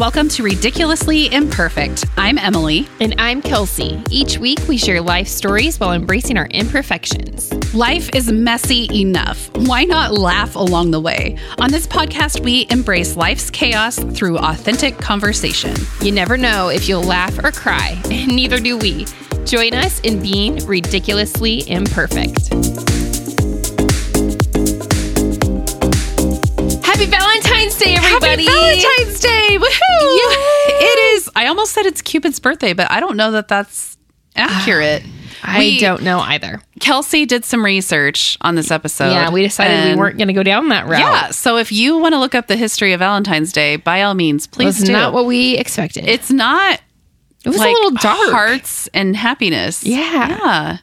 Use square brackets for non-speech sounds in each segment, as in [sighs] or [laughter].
welcome to Ridiculously Imperfect. I'm Emily. And I'm Kelsey. Each week we share life stories while embracing our imperfections. Life is messy enough. Why not laugh along the way? On this podcast, we embrace life's chaos through authentic conversation. You never know if you'll laugh or cry, [laughs] and neither do we. Join us in being ridiculously imperfect. It's Cupid's birthday, but I don't know that that's accurate. [sighs] I We- don't know either. Kelsey did some research on this episode. yeah, we decided we weren't going to go down that route. Yeah, so if you want to look up the history of Valentine's Day, by all means, please was do. not what we expected. it's not. it was like a little dark. Hearts and happiness. Yeah. Yeah.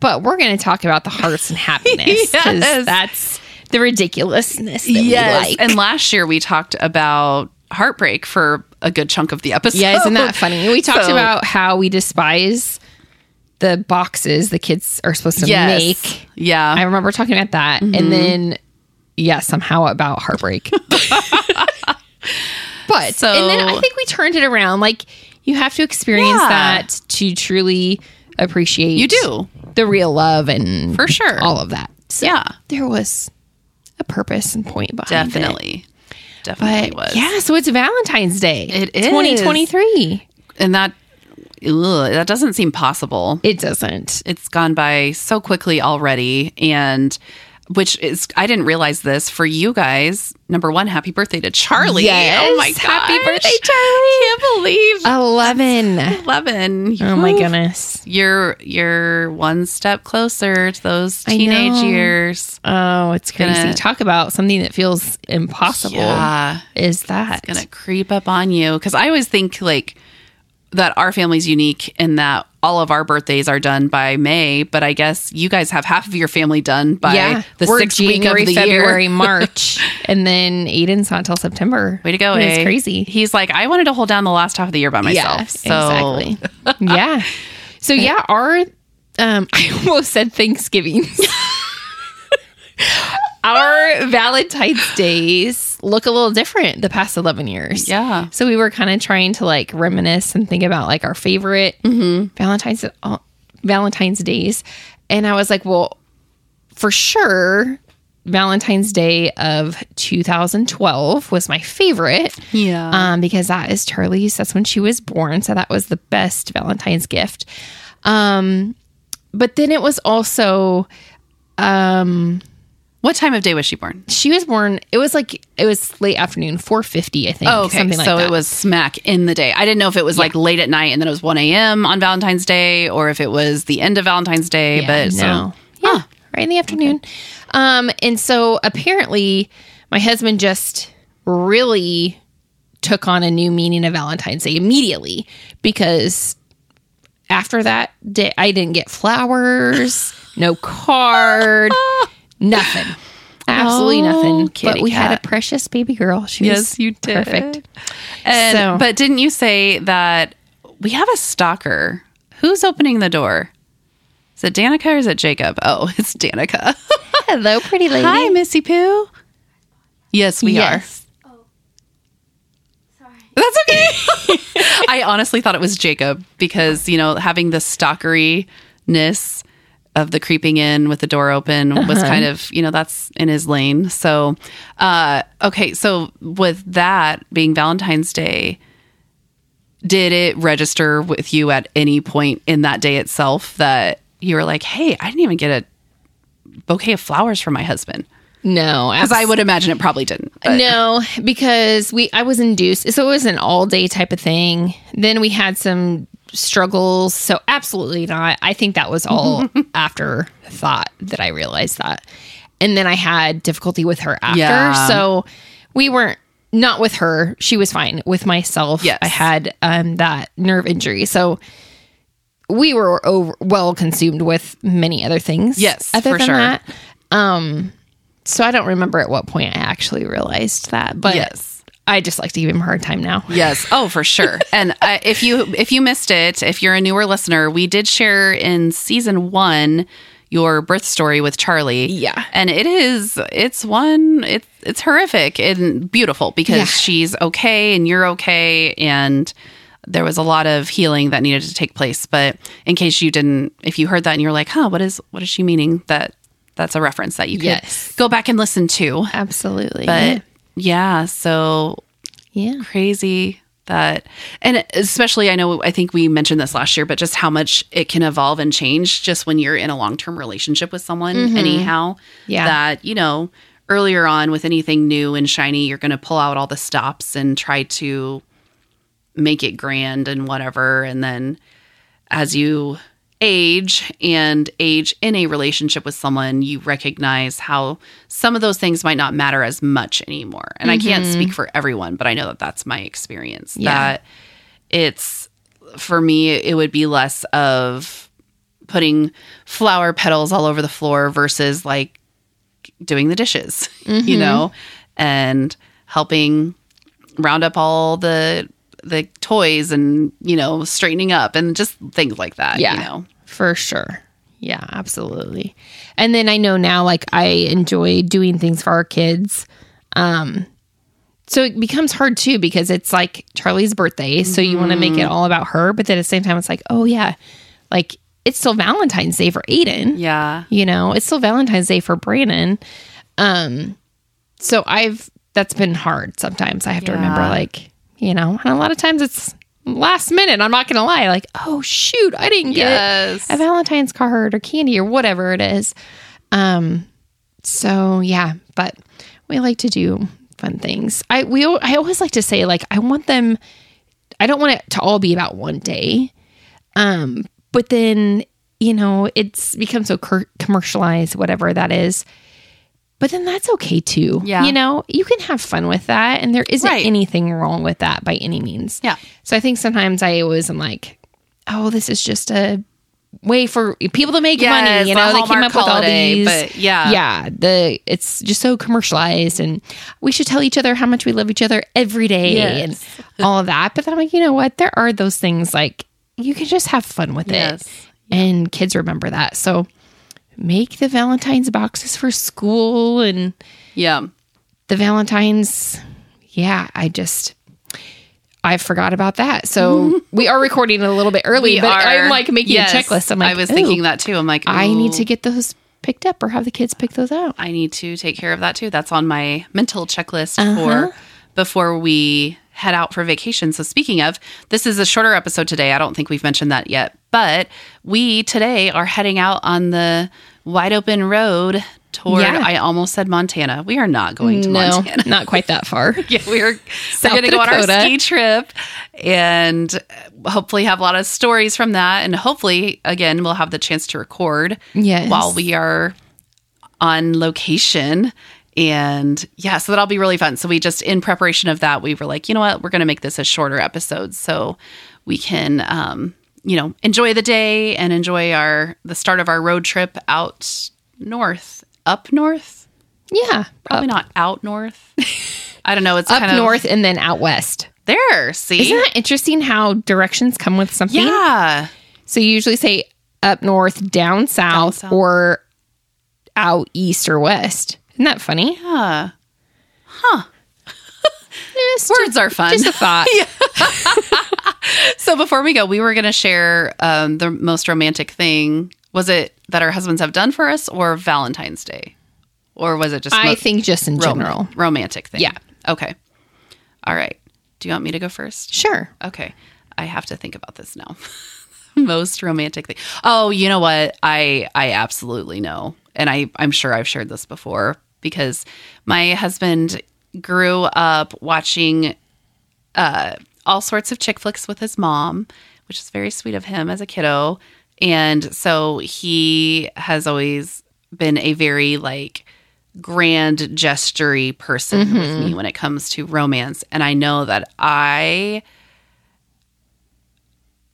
but we're going to talk about the hearts and [laughs] happiness because Yes. that's the ridiculousness that Yes. like. And last year we talked about heartbreak for a good chunk of the episode. yeah, isn't that funny? We talked So- about how we despise the boxes the kids are supposed to Yes. make. Yeah. I remember talking about that, Mm-hmm. and then yeah, somehow about heartbreak. [laughs] but So- and then I think we turned it around. Like you have to experience Yeah. that to truly appreciate. You do. the real love and For sure. all of that. So Yeah. there was a purpose and point behind it. Definitely. But was. yeah, so it's Valentine's Day. It is. 2023. And that ugh, that doesn't seem possible. It doesn't. it's gone by so quickly already and which is I didn't realize this for you guys. Number one, happy birthday to Charlie. Oh yes. Oh my god. Happy birthday, Charlie. Can't believe 11. 11. Oh my goodness. You're you're one step closer to those teenage years. Oh, it's crazy. Gonna- Talk about something that feels impossible. Yeah. Is that? Gonna creep up on you. Cause I always think like that our family's unique in that all of our birthdays are done by May, but I guess you guys have half of your family done by yeah. the sixth January, week of the February, year. [laughs] March. And then Aiden's not until September. Way to go, It's eh? crazy. He's like, I wanted to hold down the last half of the year by myself. so exactly. [laughs] yeah. So yeah, our um [laughs] I almost said Thanksgiving. Our Valentine's days look a little different the past 11 years. Yeah. So we were kind of trying to like reminisce and think about like our favorite Valentine's uh, Valentine's days. And I was like, well, for sure Valentine's Day of 2012 was my favorite Yeah. um, because that is Charlie's. That's when she was born. So that was the best Valentine's gift. Um, but then it was also, um, what time of day was she born? she was born, it was like, it was late afternoon, 450, I think. Oh, okay. Something like so that. it was smack in the day. I didn't know if it was like late at night and then it was 1 a.m. on Valentine's Day or if it was the end of Valentine's Day. Yeah, but so, no. Yeah, right in the afternoon. Um, and so apparently my husband just really took on a new meaning of Valentine's Day immediately because after that day, I didn't get flowers, no card, [laughs] nothing. Absolutely Oh, nothing. kitty But we had a precious baby girl. She Yes, was you did. perfect. And, So- but didn't you say that we have a stalker? Who's opening the door? Is it Danica or is it Jacob? Oh, [laughs] it's Danica. Hello, pretty lady. Hi, Missy Pooh. Yes, we Yes. Oh, are. That's okay. [laughs] I honestly thought it was Jacob because, you know, having the stalkeriness of the creeping in with the door open was Uh-huh. kind of, you know, that's in his lane. So, uh, okay. So, with that being Valentine's Day, did it register with you at any point in that day itself that you were like, hey, I didn't even get a bouquet of flowers from my husband? No, Because I would imagine it probably didn't. but- No, because we I was induced. So it was an all day type of thing. Then we had some struggles. So absolutely not. I think that was all [laughs] after thought that I realized that. And then I had difficulty with her after. Yeah. So we weren't not with her. She was fine. With myself, Yes. I had um, that nerve injury. So we were over, well consumed with many other things. Yes, other for than sure. that. Um, so I don't remember at what point I actually realized that, but Yes. I just like to give him a hard time now. Yes. Oh, for sure. [laughs] And uh, if you if you missed it, if you're a newer listener, we did share in season one your birth story with Charlie. Yeah. And it is it's one it's it's horrific and beautiful because Yeah. she's okay and you're okay and there was a lot of healing that needed to take place. But in case you didn't if you heard that and you're like, huh, what is what is she meaning? That that's a reference that you could Yes. go back and listen to. Absolutely. But yeah, so yeah. crazy that and especially i know i think we mentioned this last year but just how much it can evolve and change just when you're in a long-term relationship with someone mm-hmm. anyhow Yeah. that you know earlier on with anything new and shiny you're going to pull out all the stops and try to make it grand and whatever and then as you age and age in a relationship with someone, you recognize how some of those things might not matter as much anymore. And I can't mm-hmm. speak for everyone, but I know that that's my experience. Yeah. That it's for me, it would be less of putting flower petals all over the floor versus like doing the dishes, [laughs] you mm-hmm. know, and helping round up all the the toys and you know straightening up and just things like that Yeah. you know For sure. Yeah, absolutely. And then I know now like I enjoy doing things for our kids. Um so it becomes hard too because it's like Charlie's birthday, so you want to make it all about her, but then at the same time it's like, oh yeah, like it's still Valentine's Day for Aiden. yeah You know, it's still Valentine's Day for Brandon. Um so I've that's been hard sometimes. I have to remember like, you know, and a lot of times it's last minute. I'm not gonna lie, like, oh shoot, I didn't get Yes. a Valentine's card or candy or whatever it is. Um, so yeah, but we like to do fun things. I we I always like to say like I want them. I don't want it to all be about one day. Um, but then you know it's become so cur- commercialized, whatever that is. But then that's okay too. Yeah. You know, you can have fun with that, and there isn't Right. anything wrong with that by any means. Yeah. So I think sometimes I always am like, oh, this is just a way for people to make Yes, money. You the know, they came up with all these. but yeah. yeah. The it's just so commercialized, and we should tell each other how much we love each other every day, Yes. and all of that. But then I'm like, you know what? There are those things like you can just have fun with Yes. it, and kids remember that. So make the Valentine's boxes for school and yeah the Valentine's, yeah, I just I forgot about that. So [laughs] we are recording a little bit early, We but are- I'm like making yes, a checklist. I'm like, i was thinking that too i'm like I need to get those picked up or have the kids pick those out. i need to take care of that too that's on my mental checklist Uh-huh. for before we head out for vacation so speaking of this is a shorter episode today i don't think we've mentioned that yet but we today are heading out on the wide open road toward Yeah. i almost said montana we are not going to No, montana not quite that far. [laughs] yeah, we're, we're going to go on our ski trip and hopefully have a lot of stories from that. And hopefully, again, we'll have the chance to record Yes. while we are on location. And yeah, so that'll be really fun. So we just, in preparation of that, we were like, you know what, we're going to make this a shorter episode so we can, um, you know, enjoy the day and enjoy our the start of our road trip out north, up north, Yeah, probably up, not out north. I don't know. It's up kind of north and then out west. there. See, Isn't that interesting how directions come with something? yeah, So you usually say up north, down south, south. or out east or west. Isn't that funny? yeah. Just, [laughs] Words are fun. just a thought. [laughs] [laughs] So before we go, we were going to share um, the most romantic thing. Was it that our husbands have done for us, or Valentine's Day, or was it just I mo- think just in rom- general. romantic thing? Yeah. Okay. All right. Do you want me to go first? Sure. Okay. I have to think about this now. Most romantic thing. Oh, you know what? I I absolutely know. And I I'm sure I've shared this before because my husband grew up watching uh all sorts of chick flicks with his mom, which is very sweet of him as a kiddo. And so he has always been a very like grand gestury person with me when it comes to romance and i know that i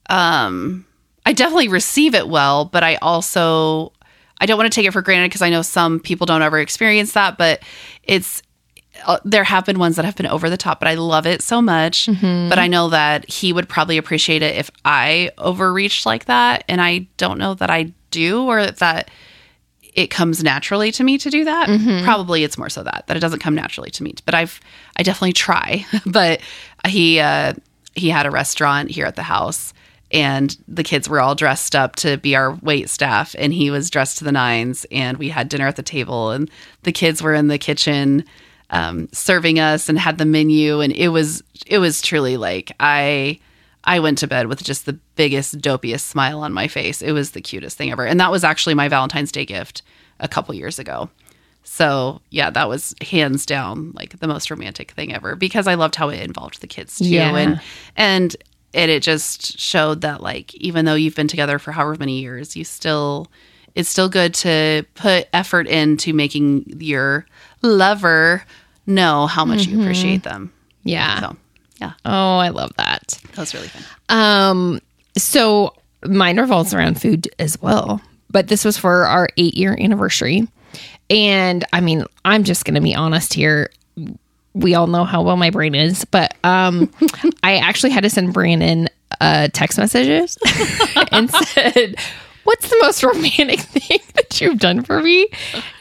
um i definitely receive it well but i also i don't want to take it for granted because i know some people don't ever experience that but it's uh, there have been ones that have been over the top but i love it so much but i know that he would probably appreciate it if i overreached like that and i don't know that i do or that it comes naturally to me to do that. Mm-hmm. Probably it's more so that that it doesn't come naturally to me. But I've I definitely try. [laughs] but he uh he had a restaurant here at the house and the kids were all dressed up to be our wait staff and he was dressed to the nines and we had dinner at the table and the kids were in the kitchen um, serving us and had the menu and it was it was truly like I I went to bed with just the biggest dopiest smile on my face. It was the cutest thing ever. And that was actually my Valentine's Day gift a couple years ago. So, yeah, that was hands down like the most romantic thing ever because I loved how it involved the kids too Yeah. and and and it just showed that like even though you've been together for however many years, you still it's still good to put effort into making your lover know how much you appreciate them. Yeah. So, yeah, Oh, I love that. that was really fun. Um, so mine revolves around food as well, but this was for our eight year anniversary. And I mean, I'm just going to be honest here. We all know how well my brain is, but um, [laughs] I actually had to send Brandon uh, text messages [laughs] and said, What's the most romantic [laughs] thing that you've done for me?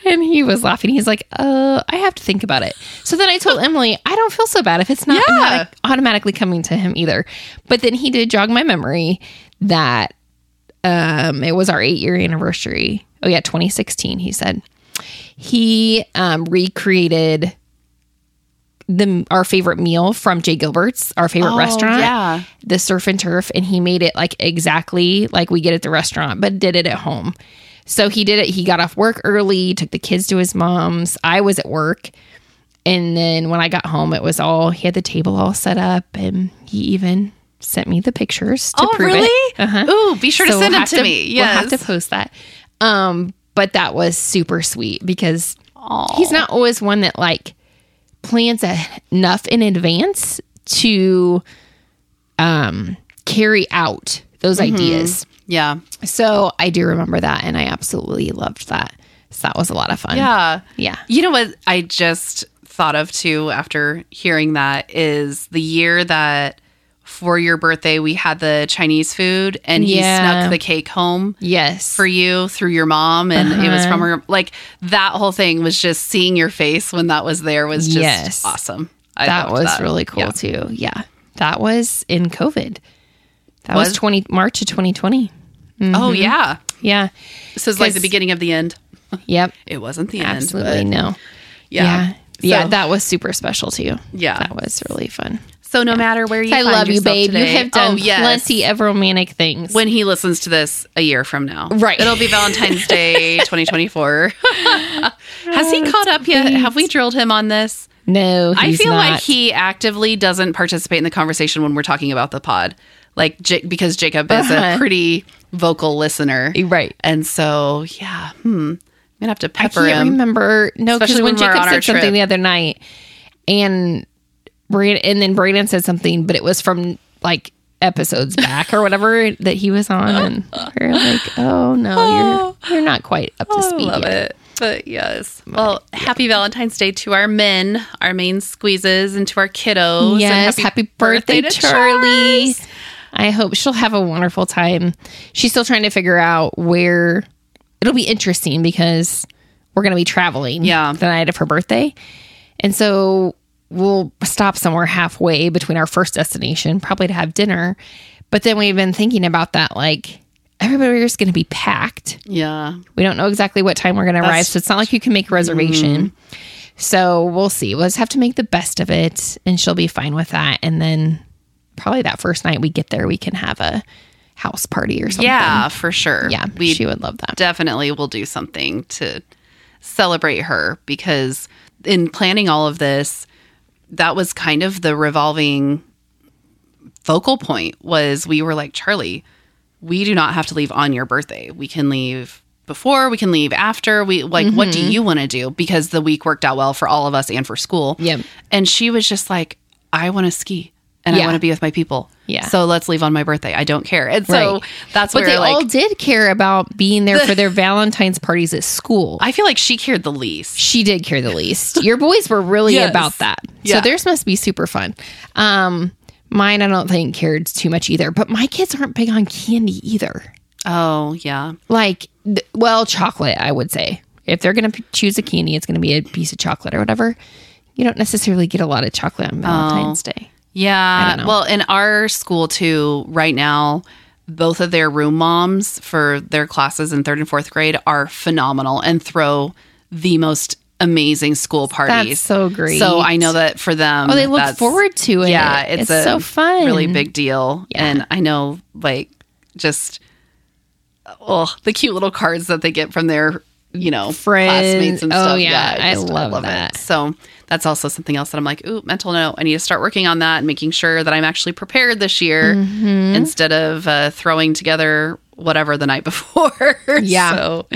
And he was laughing. He's like, Uh, I have to think about it. So then I told Emily, I don't feel so bad if it's not Yeah. automatic- automatically coming to him either. But then he did jog my memory that um, it was our eight year anniversary. Oh, yeah, 2016, he said. He um, recreated the our favorite meal from J. Gilbert's, our favorite Oh, restaurant, yeah. the surf and turf, and he made it like exactly like we get at the restaurant, but did it at home. So he did it. He got off work early, took the kids to his mom's. I was at work. And then when I got home, it was all, he had the table all set up and he even sent me the pictures to Oh, prove really? it. Uh-huh. Ooh, be sure to send we'll them have to, me. Yes. We'll have to post that. Um, but that was super sweet because Aw. he's not always one that like plans enough in advance to um carry out those Mm-hmm. ideas. yeah. So I do remember that and I absolutely loved that. So that was a lot of fun. Yeah. Yeah. You know what I just thought of too after hearing that is the year that for your birthday we had the Chinese food and he Yeah. snuck the cake home Yes. for you through your mom and it was Uh-huh. from her like that whole thing was just seeing your face when that was there was just Yes. awesome. I that was really cool Yeah. too. Yeah. That was in COVID. That was, Was- 20 March of 2020. Oh yeah. Yeah. This is like the beginning of the end. [laughs] Yep. It wasn't the Absolutely end. but no. Yeah. Yeah. Yeah, that was super special too. Yeah. That was really fun. So no matter where you I love you, babe. today- you have done oh, yes. plenty of romantic things. when he listens to this a year from now. Right. It'll be Valentine's Day [laughs] 2024. [laughs] Has he caught up yet? Have we drilled him on this? no, I feel not. like he actively doesn't participate in the conversation when we're talking about the pod. Like J- because Jacob is a Uh-huh. pretty vocal listener. right. And so, yeah, hmm. I'm to have to I pepper can't him. remember. No, because when Jacob said something the other night, and And then Brandon said something, but it was from like episodes back or whatever that he was on, and we're like, oh no, you're [laughs] you're not quite up to oh, I speed love yet. it. But yes. Well, happy Valentine's Day to our men, our main squeezes, and to our kiddos. Yes, happy, birthday, to Charlie. Charles. I hope she'll have a wonderful time. She's still trying to figure out where it'll be interesting because we're going to be traveling Yeah. the night of her birthday. And so we'll stop somewhere halfway between our first destination, probably to have dinner. But then we've been thinking about that like everybody's going to be packed. Yeah. We don't know exactly what time we're going to arrive, so it's not like you can make a reservation. Mm-hmm. So we'll see. We'll just have to make the best of it, and she'll be fine with that. And then probably that first night we get there, we can have a house party or something. Yeah, for sure. yeah, We she would love that. definitely we'll do something to celebrate her because in planning all of this, that was kind of the revolving focal point was we were like, Charlie, we do not have to leave on your birthday. We can leave before, we can leave after. We like what do mm-hmm. you want to do? Because the week worked out well for all of us and for school. Yep. And she was just like, I want to ski and I want to be with my people. Yeah. So let's leave on my birthday. I don't care. And so Right. that's But where they like all did care about being there for their [laughs] Valentine's parties at school. I feel like she cared the least. she did care the least. Your boys were really Yes. about that. Yeah. So theirs must be super fun. Um, mine, I don't think cared too much either. But my kids aren't big on candy either. Oh, yeah. Like th- well, chocolate, I would say. If they're going to p- choose a candy, it's going to be a piece of chocolate or whatever. You don't necessarily get a lot of chocolate on Valentine's Day. Yeah. Well, in our school too, right now, both of their room moms for their classes in third and fourth grade are phenomenal and throw the most amazing school parties. That's so great. So I know that for them, Oh, they look that's- forward to it. Yeah, it's, It's a so fun. really big deal. Yeah. And I know, like, just oh, the cute little cards that they get from their you know Friends. classmates and Oh, stuff. yeah, I just- love that. it. So that's also something else that I'm like, ooh, mental note. I need to start working on that and making sure that I'm actually prepared this year Mm-hmm. instead of uh, throwing together whatever the night [laughs] before. Yeah. So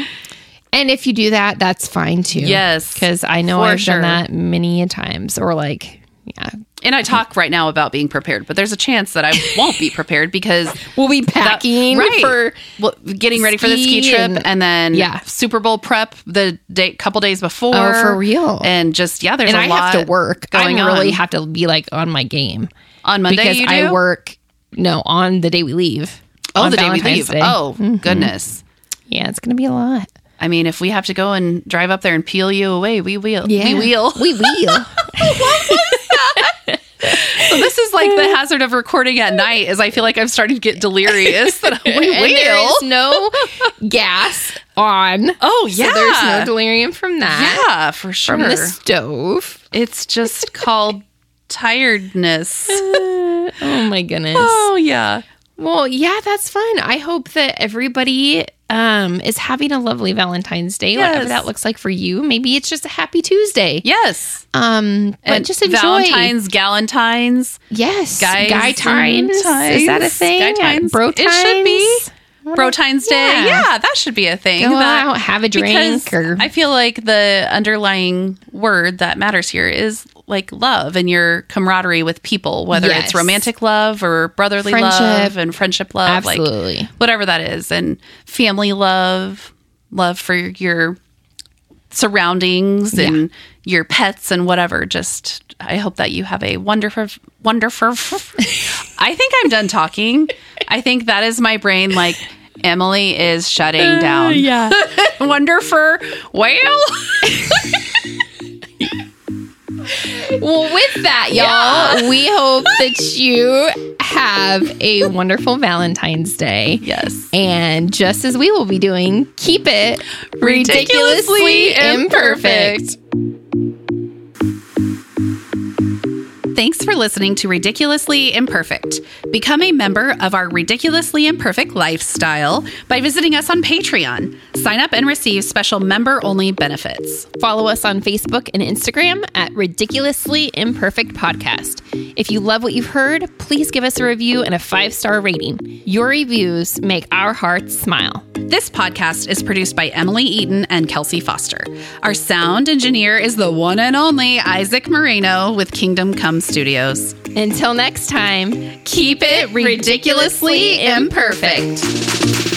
And if you do that, that's fine too. Yes, Because I know I've sure. done that many a times. Or like, yeah. And I talk right now about being prepared, but there's a chance that I won't be prepared because [laughs] We'll be that- packing right. for well, getting ready for the ski trip and- and, then Yeah. Super Bowl prep the day couple days before. Oh, for real? And just yeah, there's and a I lot have to work. going I really on. have to be like on my game on Monday. because you I work. No, on the day we leave. Oh, the day we leave. Day. Oh, mm-hmm. goodness. yeah, it's gonna be a lot. I mean, if we have to go and drive up there and peel you away, we will. Yeah, We will. We will. So this is like the hazard of recording at night. Is I feel like I'm starting to get delirious. That [laughs] [laughs] we will. no gas on. Oh So yeah. there's no delirium from that. yeah, for sure. From the stove. it's just called tiredness. [laughs] Oh my goodness. Oh yeah. Well, yeah, that's fun. I hope that everybody um, is having a lovely Valentine's Day, whatever that looks like for you. Maybe it's just a happy Tuesday. Yes. Um, but And just enjoy. Valentine's, Galentines, yes, guys, guy times. Is that a thing? Guy times. Bro It should be. times? Brotine's Day. Yeah. Yeah, that should be a thing. Go That- out, have a drink, or I feel like the underlying word that matters here is like love and your camaraderie with people, whether Yes. it's romantic love or brotherly Friendship. love and friendship love, like absolutely. whatever that is, and family love, love for your surroundings and your pets and whatever. Just, I hope that you have a wonderful, wonderful. [laughs] I think I'm done talking. I think that is my brain. Like Emily is shutting uh, down. yeah. [laughs] Wonderful. Well, [laughs] Well, with that, y'all, we hope that you have a wonderful Valentine's Day. yes. And just as we will be doing, keep it ridiculously, imperfect. Thanks for listening to Ridiculously Imperfect. Become a member of our Ridiculously Imperfect lifestyle by visiting us on Patreon. Sign up and receive special member only benefits. Follow us on Facebook and Instagram at Ridiculously Imperfect Podcast. If you love what you've heard, please give us a review and a five star rating. Your reviews make our hearts smile. This podcast is produced by Emily Eaton and Kelsey Foster. Our sound engineer is the one and only Isaac Moreno with Kingdom Come Studios. Until next time, Keep it ridiculously imperfect.